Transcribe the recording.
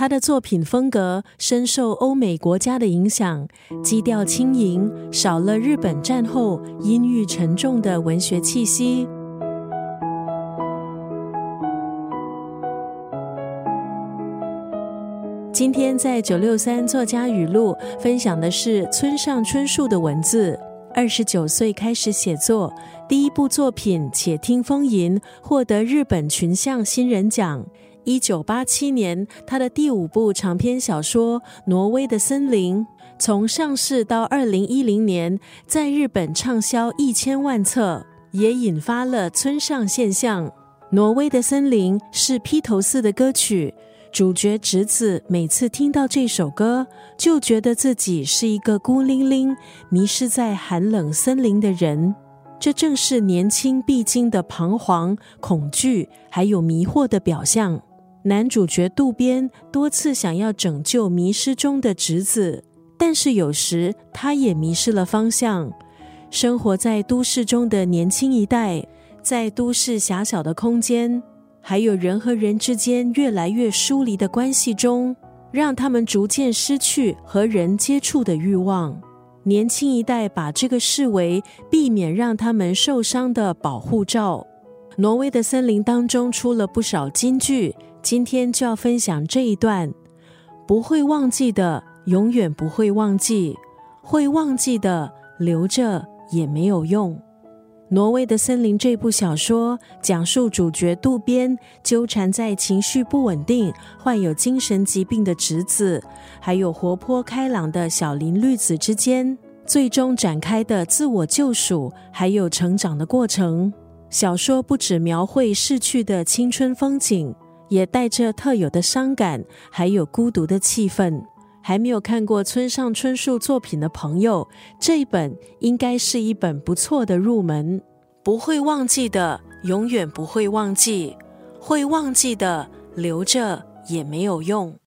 他的作品风格深受欧美国家的影响，基调轻盈，少了日本战后阴郁沉重的文学气息。今天在九六三作家语录分享的是村上春树的文字。二十九岁开始写作，第一部作品《且听风吟》获得日本群像新人奖。一九八七年，他的第五部长篇小说《挪威的森林》从上市到二零一零年，在日本畅销一千万册，也引发了村上现象。《挪威的森林》是披头士的歌曲。主角直子每次听到这首歌，就觉得自己是一个孤零零、迷失在寒冷森林的人。这正是年轻必经的彷徨、恐惧，还有迷惑的表象。男主角渡边多次想要拯救迷失中的侄子，但是有时他也迷失了方向。生活在都市中的年轻一代，在都市狭小的空间。还有人和人之间越来越疏离的关系中，让他们逐渐失去和人接触的欲望。年轻一代把这个视为避免让他们受伤的保护罩。挪威的森林当中出了不少金句，今天就要分享这一段：不会忘记的，永远不会忘记；会忘记的，留着也没有用。《挪威的森林》这部小说讲述主角渡边纠缠在情绪不稳定、患有精神疾病的侄子，还有活泼开朗的小林绿子之间，最终展开的自我救赎还有成长的过程。小说不只描绘逝去的青春风景，也带着特有的伤感，还有孤独的气氛。还没有看过村上春树作品的朋友，这一本应该是一本不错的入门。不会忘记的，永远不会忘记；会忘记的，留着也没有用。